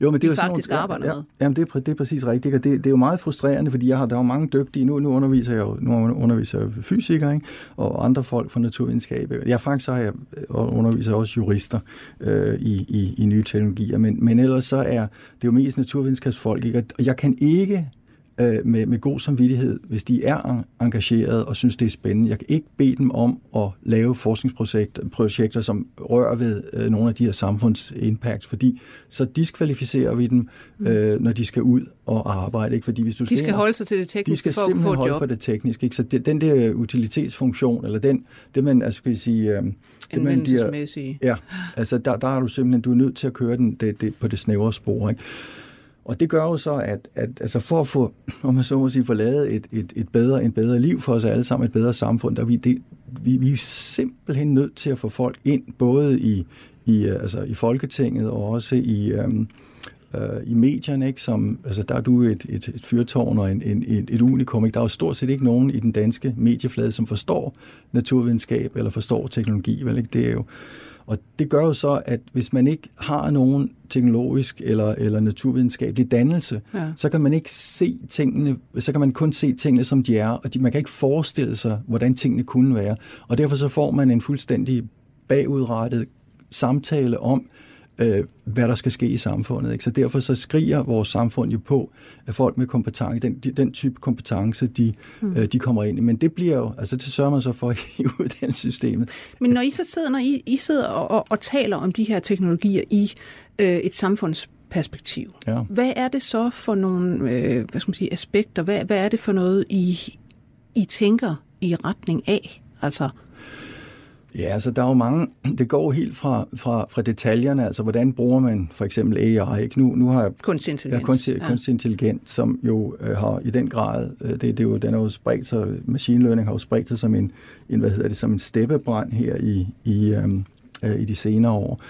jo, men det de er faktisk sådan, arbejder ja, med. Ja, jamen det, er, det er præcis rigtigt, og det, det er jo meget frustrerende, fordi jeg har, der er jo mange dygtige, nu, nu underviser jeg jo nu underviser jeg fysikere, ikke? og andre folk fra naturvidenskab. Jeg faktisk så har jeg underviser også jurister øh, i, i, i nye teknologier, men, men ellers så er det jo mest naturvidenskabsfolk, ikke? og jeg kan ikke øh, med, med god samvittighed, hvis de er engageret og synes, det er spændende. Jeg kan ikke bede dem om at lave forskningsprojekter, som rører ved øh, nogle af de her samfundsimpact, fordi så diskvalificerer vi dem, mm. øh, når de skal ud og arbejde. Ikke? Fordi hvis du de skal holde sig til det tekniske de skal for at få et holde job. for det tekniske. Ikke? Så det, den der utilitetsfunktion, eller den, det man, altså skal vi sige... Øh, det, man bliver, ja, altså der, der er du simpelthen, du er nødt til at køre den det, det, på det snævre spor. Ikke? Og det gør jo så, at, at altså for at få, om man så må sige, få lavet et, et, et bedre, en bedre liv for os alle sammen, et bedre samfund, der vi, det, vi, vi er simpelthen nødt til at få folk ind, både i, i, øh, altså i Folketinget og også i, øhm, øh, i medierne, ikke? Som, altså der er du et, et, et fyrtårn og en, en, et, et unikum. Ikke? Der er jo stort set ikke nogen i den danske medieflade, som forstår naturvidenskab eller forstår teknologi. Vel? Ikke? Det er jo, og det gør jo så, at hvis man ikke har nogen teknologisk eller, eller naturvidenskabelig dannelse, ja. så kan man ikke se tingene, så kan man kun se tingene, som de er, og de, man kan ikke forestille sig, hvordan tingene kunne være. Og derfor så får man en fuldstændig bagudrettet samtale om, øh, hvad der skal ske i samfundet. Ikke? Så derfor så skriger vores samfund jo på, at folk med kompetence, den, den type kompetence, de, mm. øh, de kommer ind i. Men det bliver jo, altså det sørger man så for i uddannelsessystemet. Men når I så sidder, når I, I sidder og, og, og taler om de her teknologier i øh, et samfundsperspektiv, ja. hvad er det så for nogle øh, hvad skal man sige, aspekter? Hvad, hvad er det for noget, I, I tænker i retning af? Altså, Ja, altså der er jo mange, det går helt fra, fra, fra detaljerne, altså hvordan bruger man for eksempel AI, ikke? Nu, nu har jeg... Kunstig intelligens. Ja, kunstig, ja. kunstig intelligens, som jo øh, har i den grad, øh, det, det er jo, den er jo spredt sig, machine learning har jo spredt sig som en, en hvad hedder det, som en steppebrand her i, i, øh, øh, i de senere år.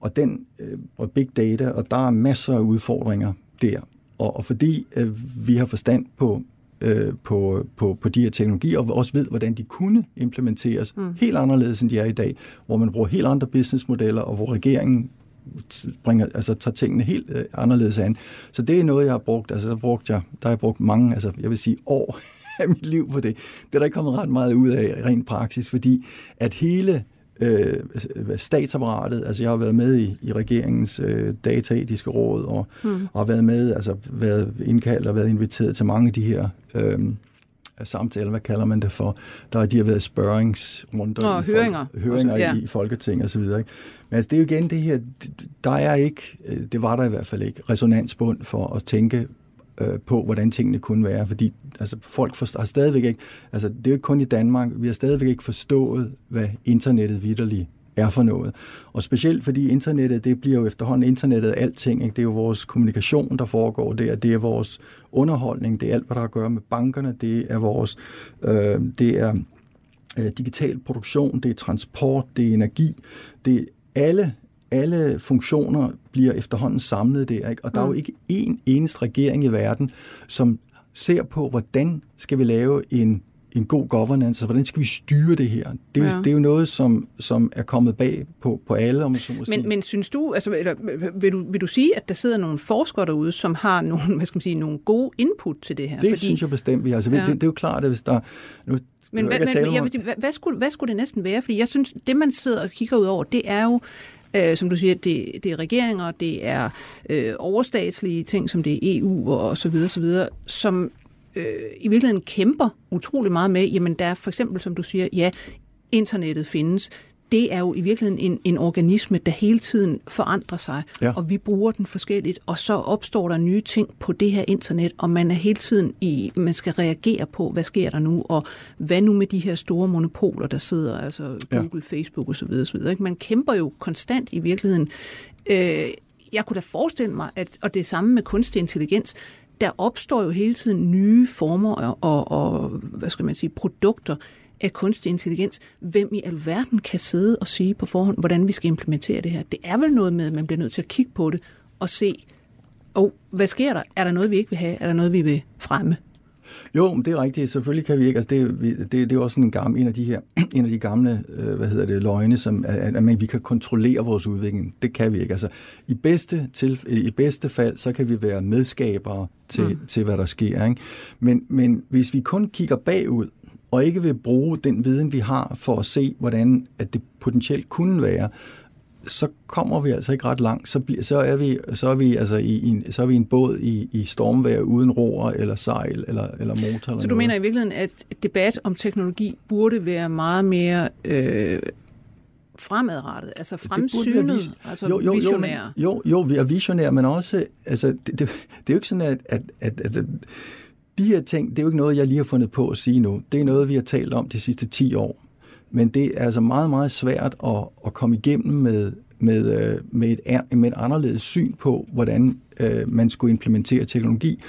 Og den, øh, og big data, og der er masser af udfordringer der. Og, og fordi øh, vi har forstand på øh, på, på, på de her teknologier, og også ved, hvordan de kunne implementeres mm. helt anderledes, end de er i dag, hvor man bruger helt andre businessmodeller, og hvor regeringen bringer, altså tager tingene helt øh, anderledes an. Så det er noget, jeg har brugt. Altså, der, brugt jeg, der har jeg brugt mange, altså jeg vil sige år af mit liv på det. Det er der ikke kommet ret meget ud af rent praksis, fordi at hele øh, statsapparatet. Altså jeg har været med i, i regeringens øh, dataetiske råd, og, mm. og har været med, altså været indkaldt og været inviteret til mange af de her øh, samtaler, hvad kalder man det for? Der de har været spørgingsrunder. Nå, i høringer. Folk, høringer ja. i, i Folketing og så videre. Ikke? Men altså det er jo igen det her, der er ikke, øh, det var der i hvert fald ikke, resonansbund for at tænke øh, på, hvordan tingene kunne være, fordi altså, folk forstår, har stadigvæk ikke, altså det er jo ikke kun i Danmark, vi har stadigvæk ikke forstået, hvad internettet vidderligt er for noget. Og specielt fordi internettet, det bliver jo efterhånden internettet af alting. Ikke? Det er jo vores kommunikation, der foregår der. Det er vores underholdning. Det er alt, hvad der har at gøre med bankerne. Det er vores, øh, det er øh, digital produktion. Det er transport. Det er energi. Det er alle alle funktioner bliver efterhånden samlet der, ikke? og der mm. er jo mm. ikke én eneste regering i verden, som ser på, hvordan skal vi lave en en god governance, altså hvordan skal vi styre det her? Det er, ja. jo, det er jo noget, som, som er kommet bag på, på alle, om man så må sige. Men, men synes du, altså, eller, vil, du, vil du sige, at der sidder nogle forskere derude, som har nogle, hvad skal man sige, nogle gode input til det her? Det Fordi, synes jeg bestemt, vi har. Altså, ja. det, det er jo klart, at hvis der... Nu, men hvad, men, jeg, hvad, hvad, skulle, hvad skulle det næsten være? Fordi jeg synes, det man sidder og kigger ud over, det er jo, Øh, som du siger, det, det er regeringer, det er øh, overstatslige ting, som det er EU og, og så videre, så videre, som øh, i virkeligheden kæmper utrolig meget med, jamen der er for eksempel, som du siger, ja, internettet findes, det er jo i virkeligheden en, en organisme, der hele tiden forandrer sig, ja. og vi bruger den forskelligt, og så opstår der nye ting på det her internet, og man er hele tiden i, man skal reagere på, hvad sker der nu, og hvad nu med de her store monopoler, der sidder, altså Google, ja. Facebook osv. osv. Man kæmper jo konstant i virkeligheden. Øh, jeg kunne da forestille mig, at, og det samme med kunstig intelligens, der opstår jo hele tiden nye former og, og, og hvad skal man sige, produkter, af kunstig intelligens. Hvem i alverden kan sidde og sige på forhånd, hvordan vi skal implementere det her? Det er vel noget med, at man bliver nødt til at kigge på det og se, oh, hvad sker der? Er der noget, vi ikke vil have? Er der noget, vi vil fremme? Jo, det er rigtigt. Selvfølgelig kan vi ikke. Altså, det, det, det er også en, gammel, en, af de her, en af de gamle øh, hvad hedder det, løgne, som at, at, vi kan kontrollere vores udvikling. Det kan vi ikke. Altså, i, bedste til, I bedste fald, så kan vi være medskabere til, mm. til hvad der sker. Ikke? Men, men hvis vi kun kigger bagud, og ikke vil bruge den viden, vi har, for at se, hvordan at det potentielt kunne være, så kommer vi altså ikke ret langt. Så, bliver, så er vi, så er vi, altså i, i, så er vi en båd i, i stormvejr uden roer eller sejl eller, eller motor. Eller så du noget. mener i virkeligheden, at debat om teknologi burde være meget mere øh, fremadrettet, altså fremsynet, vis- altså jo, jo, visionær? Jo, jo, vi er visionære, men også, altså, det, det, det er jo ikke sådan, at, at, at altså, de her ting, det er jo ikke noget, jeg lige har fundet på at sige nu. Det er noget, vi har talt om de sidste 10 år. Men det er altså meget, meget svært at, at komme igennem med, med, øh, med, et, med et anderledes syn på, hvordan øh, man skulle implementere teknologi.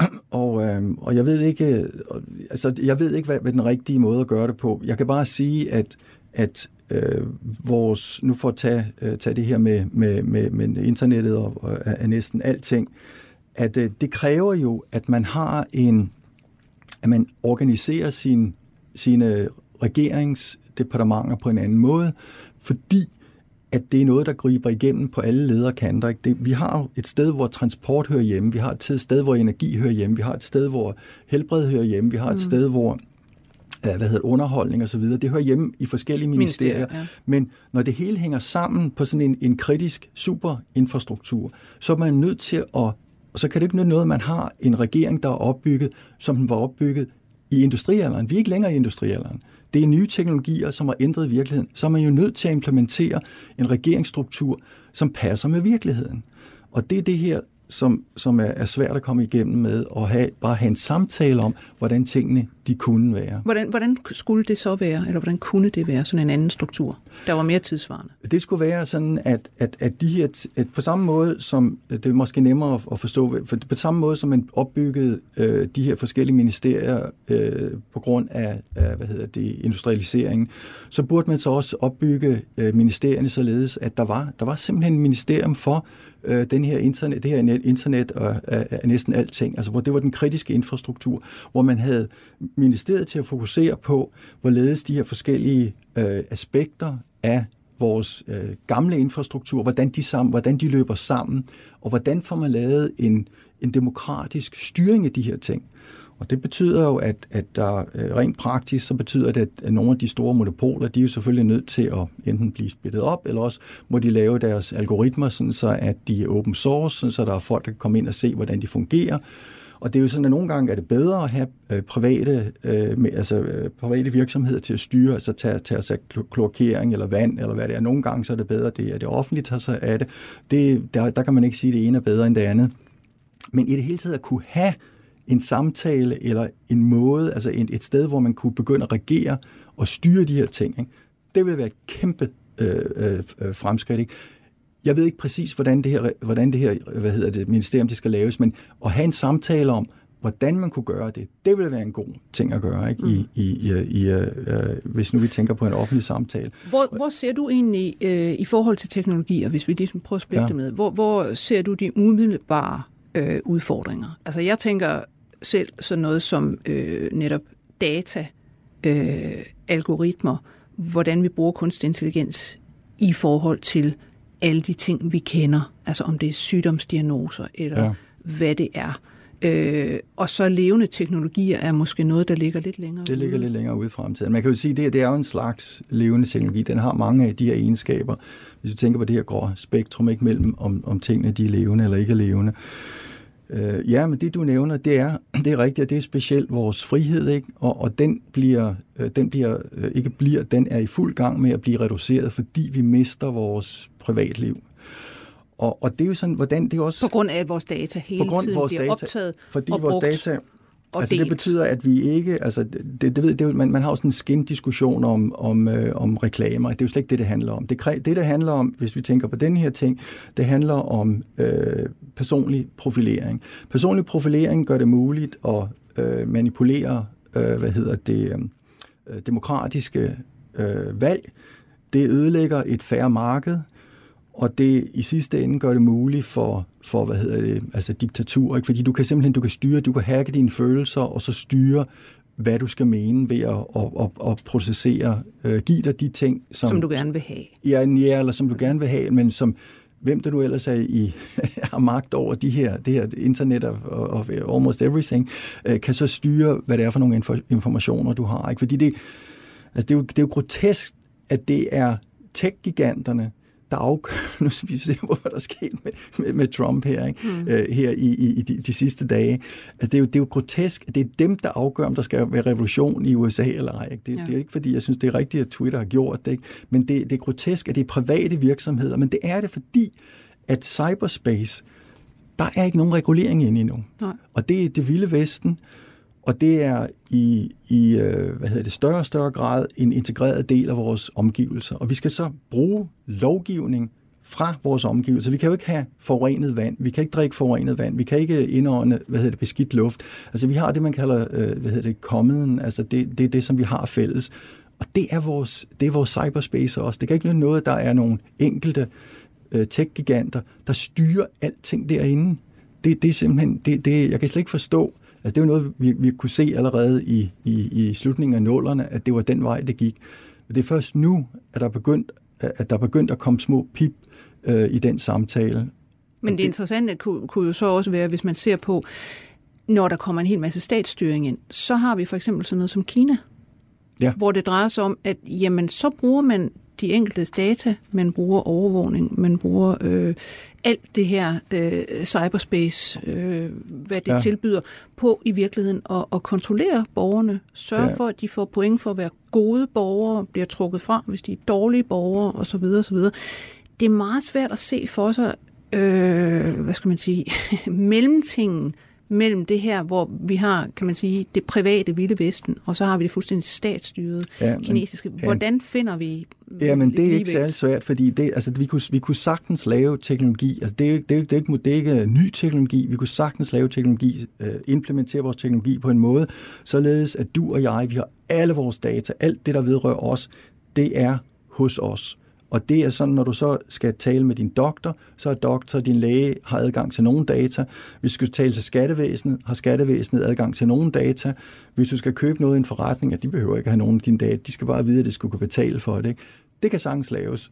Og, øh, og jeg ved ikke, altså, jeg ved ikke hvad, hvad den rigtige måde at gøre det på. Jeg kan bare sige, at, at øh, vores, nu for at tage, øh, tage det her med, med, med, med internettet og, og og næsten alting, at øh, det kræver jo, at man har en, at man organiserer sin, sine regeringsdepartementer på en anden måde, fordi at det er noget, der griber igennem på alle lederkanter. Ikke? Det, vi har et sted, hvor transport hører hjemme, vi har et sted, hvor energi hører hjemme, vi har et sted, hvor helbred hører hjemme, vi har et mm. sted, hvor hvad hedder underholdning og så videre. Det hører hjemme i forskellige ministerier. ministerier ja. Men når det hele hænger sammen på sådan en, en kritisk superinfrastruktur, så er man nødt til at, og så kan det ikke nytte noget, at man har en regering, der er opbygget, som den var opbygget i industrialderen. Vi er ikke længere i industrialderen. Det er nye teknologier, som har ændret virkeligheden. Så er man jo nødt til at implementere en regeringsstruktur, som passer med virkeligheden. Og det er det her, som, som er, er svært at komme igennem med, at have, bare have en samtale om, hvordan tingene de kunne være. Hvordan, hvordan skulle det så være, eller hvordan kunne det være, sådan en anden struktur, der var mere tidsvarende? Det skulle være sådan, at, at, at de her, at på samme måde som, det er måske nemmere at, forstå, for på samme måde som man opbyggede øh, de her forskellige ministerier øh, på grund af, af, hvad hedder det, industrialiseringen, så burde man så også opbygge øh, ministerierne således, at der var, der var simpelthen et ministerium for øh, den her internet, det her net, internet og af, øh, af øh, næsten alting, altså hvor det var den kritiske infrastruktur, hvor man havde ministeriet til at fokusere på, hvorledes de her forskellige øh, aspekter af vores øh, gamle infrastruktur, hvordan de, sammen, hvordan de løber sammen, og hvordan får man lavet en, en demokratisk styring af de her ting. Og det betyder jo, at, at der øh, rent praktisk, så betyder det, at nogle af de store monopoler, de er jo selvfølgelig nødt til at enten blive splittet op, eller også må de lave deres algoritmer, sådan så at de er open source, sådan så der er folk, der kan komme ind og se, hvordan de fungerer. Og det er jo sådan, at nogle gange er det bedre at have øh, private, øh, med, altså, øh, private virksomheder til at styre, altså tage, tage sig klorkering eller vand, eller hvad det er. Nogle gange så er det bedre, det er det offentligt tager sig af det. det der, der kan man ikke sige, at det ene er bedre end det andet. Men i det hele taget at kunne have en samtale eller en måde, altså et, et sted, hvor man kunne begynde at regere og styre de her ting, ikke? det ville være et kæmpe øh, øh, fremskridt. Ikke? Jeg ved ikke præcis, hvordan det her, hvordan det her hvad hedder det, ministerium det skal laves, men at have en samtale om, hvordan man kunne gøre det, det ville være en god ting at gøre, ikke? I, mm. i, i, i, øh, øh, hvis nu vi tænker på en offentlig samtale. Hvor, hvor ser du egentlig øh, i forhold til teknologier, hvis vi lige prøver at spille ja. det med, hvor, hvor ser du de umiddelbare øh, udfordringer? Altså jeg tænker selv sådan noget som øh, netop data, øh, algoritmer, hvordan vi bruger kunstig intelligens i forhold til alle de ting, vi kender, altså om det er sygdomsdiagnoser eller ja. hvad det er. Øh, og så levende teknologier er måske noget, der ligger lidt længere Det ligger ude. lidt længere ude i fremtiden. Man kan jo sige, at det, det er jo en slags levende teknologi. Den har mange af de her egenskaber. Hvis vi tænker på det her grå spektrum, ikke mellem om, om tingene de er levende eller ikke levende. Øh, ja, men det du nævner, det er, det er rigtigt, at det er specielt vores frihed, ikke? Og, og den bliver, øh, den bliver, øh, ikke bliver, den er i fuld gang med at blive reduceret, fordi vi mister vores privatliv. Og, og det er jo sådan, hvordan det er også... På grund af, at vores data hele på grund tiden vores bliver data, optaget fordi og vores brugt. data altså, det betyder, at vi ikke... Altså, det, det ved, det, man, man har jo sådan en skin-diskussion om, om, øh, om reklamer. Det er jo slet ikke det, det handler om. Det, det, det handler om, hvis vi tænker på den her ting, det handler om øh, personlig profilering. Personlig profilering gør det muligt at øh, manipulere, øh, hvad hedder det, øh, demokratiske øh, valg. Det ødelægger et færre marked, og det i sidste ende gør det muligt for, for hvad hedder det, altså diktatur, ikke? fordi du kan simpelthen du kan styre, du kan hacke dine følelser, og så styre, hvad du skal mene ved at, at, at, at processere, uh, give dig de ting, som, som du gerne vil have. Ja, ja, eller som du gerne vil have, men som hvem det nu ellers er i, har magt over de her, det her internet of, of almost everything, uh, kan så styre, hvad det er for nogle informationer, du har. Ikke? Fordi det, altså det, er jo, det er jo grotesk, at det er tech-giganterne, der afgør, nu skal vi se, hvad der er sket med, med, med Trump her, ikke? Mm. Uh, her i, i, i de, de sidste dage. Altså, det, er jo, det er jo grotesk, at det er dem, der afgør, om der skal være revolution i USA eller ej. Ikke? Det, ja. det er ikke, fordi jeg synes, det er rigtigt, at Twitter har gjort det, ikke? men det, det er grotesk, at det er private virksomheder, men det er det, fordi at cyberspace, der er ikke nogen regulering inde endnu. Nej. Og det er det vilde vesten, og det er i, i øh, hvad hedder det, større og større grad en integreret del af vores omgivelser. Og vi skal så bruge lovgivning fra vores omgivelser. Vi kan jo ikke have forurenet vand, vi kan ikke drikke forurenet vand, vi kan ikke indånde hvad hedder det, beskidt luft. Altså vi har det, man kalder øh, hvad hedder det, common, altså det, det er det, som vi har fælles. Og det er vores, det er vores cyberspace også. Det kan ikke være noget, der er nogle enkelte øh, tech-giganter, der styrer alting derinde. Det, det er simpelthen, det, det, jeg kan slet ikke forstå, Altså det er jo noget, vi, vi kunne se allerede i, i, i slutningen af nullerne, at det var den vej, det gik. Men det er først nu, at der er begyndt, at der er begyndt at komme små pip øh, i den samtale. Men det interessante kunne, kunne jo så også være, hvis man ser på, når der kommer en hel masse statsstyring ind, så har vi for eksempel sådan noget som Kina, ja. hvor det drejer sig om, at jamen, så bruger man de enkeltes data, man bruger overvågning, man bruger øh, alt det her øh, cyberspace, øh, hvad det ja. tilbyder, på i virkeligheden at, at kontrollere borgerne, sørge ja. for, at de får point for at være gode borgere, bliver trukket fra, hvis de er dårlige borgere osv. osv. Det er meget svært at se for sig, øh, hvad skal man sige, mellemtingen, mellem det her, hvor vi har, kan man sige, det private vilde vesten, og så har vi det fuldstændig statsstyrede ja, men, kinesiske. Hvordan ja. finder vi Ja, men det er ikke særlig svært, fordi det, altså, vi, kunne, vi kunne sagtens lave teknologi. Altså, det, er, det, er, det, er ikke, det er ikke ny teknologi. Vi kunne sagtens lave teknologi, øh, implementere vores teknologi på en måde, således at du og jeg, vi har alle vores data, alt det, der vedrører os, det er hos os. Og det er sådan, når du så skal tale med din doktor, så er doktor, din læge, har adgang til nogle data. Hvis du skal tale til skattevæsenet, har skattevæsenet adgang til nogle data. Hvis du skal købe noget i en forretning, ja, de behøver ikke have nogen af dine data. De skal bare vide, at de skulle kunne betale for det. Ikke? Det kan sagtens laves.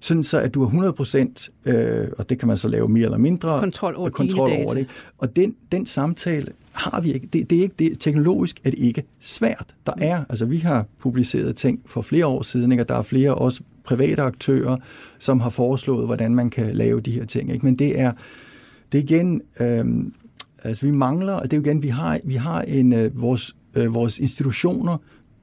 Sådan så, at du har 100 procent, øh, og det kan man så lave mere eller mindre, kontrol over, kontrol over det. Og den, den samtale har vi ikke. Det, det er ikke det. Teknologisk er det ikke svært. Der er, altså vi har publiceret ting for flere år siden, ikke? og der er flere også private aktører, som har foreslået, hvordan man kan lave de her ting. Ikke? Men det er, det er igen, øh, altså vi mangler, og det er jo igen, vi har, vi har en, øh, vores, øh, vores institutioner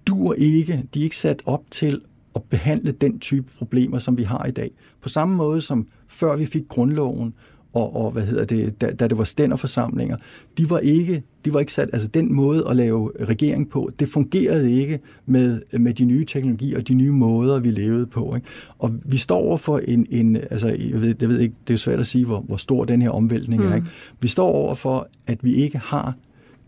dur ikke, de er ikke sat op til at behandle den type problemer, som vi har i dag. På samme måde som før vi fik grundloven, og, og hvad hedder det, da, da det var stænderforsamlinger, de var ikke, de var ikke sat, altså den måde at lave regering på, det fungerede ikke med, med de nye teknologier og de nye måder, vi levede på. Ikke? Og vi står over for en, en altså jeg ved, jeg ved ikke, det er svært at sige, hvor, hvor stor den her omvæltning mm. er. Ikke? Vi står over for, at vi ikke har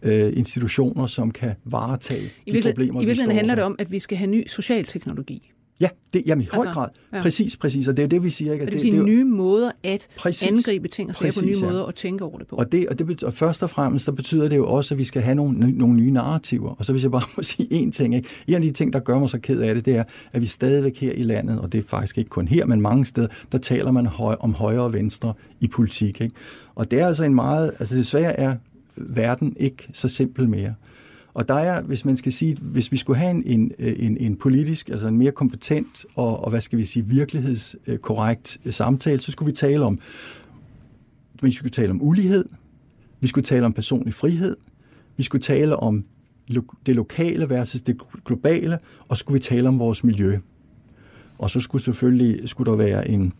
øh, institutioner, som kan varetage I de problemer, I virkeligheden handler det om, at vi skal have ny socialteknologi. Ja, det, jamen i høj altså, grad. Ja. Præcis, præcis. Og det er jo det, vi siger. Ikke? det, det sige det, nye måder at præcis, angribe ting og præcis, på nye ja. måder og tænke over det på. Og, det, og, det betyder, og først og fremmest, så betyder det jo også, at vi skal have nogle, nogle nye narrativer. Og så hvis jeg bare må sige én ting. Ikke? En af de ting, der gør mig så ked af det, det er, at vi stadigvæk her i landet, og det er faktisk ikke kun her, men mange steder, der taler man høj, om højre og venstre i politik. Ikke? Og det er altså en meget, altså desværre er verden ikke så simpel mere. Og der er, hvis man skal sige, hvis vi skulle have en, en, en, en politisk, altså en mere kompetent og, og hvad skal vi sige, virkelighedskorrekt øh, samtale, så skulle vi tale om, vi skulle tale om ulighed, vi skulle tale om personlig frihed, vi skulle tale om det lokale versus det globale, og så skulle vi tale om vores miljø. Og så skulle selvfølgelig skulle der være en,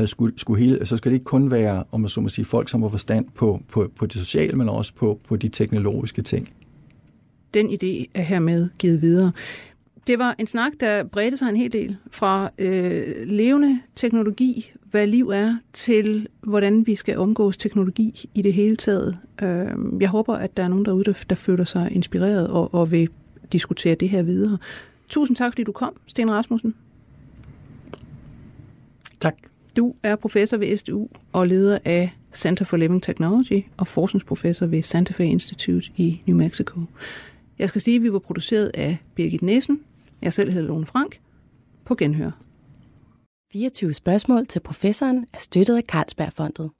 øh, skulle, skulle hele, så skal det ikke kun være, om man så må sige, folk, som har forstand på, på, på det sociale, men også på, på de teknologiske ting. Den idé er hermed givet videre. Det var en snak, der bredte sig en hel del fra øh, levende teknologi, hvad liv er, til hvordan vi skal omgås teknologi i det hele taget. Øh, jeg håber, at der er nogen derude, der, der føler sig inspireret og, og vil diskutere det her videre. Tusind tak, fordi du kom, Sten Rasmussen. Tak. Du er professor ved SDU og leder af Center for Living Technology og forskningsprofessor ved Santa Fe Institute i New Mexico. Jeg skal sige, at vi var produceret af Birgit Næsen. Jeg selv hedder Lone Frank. På genhør. 24 spørgsmål til professoren er støttet af Carlsbergfondet.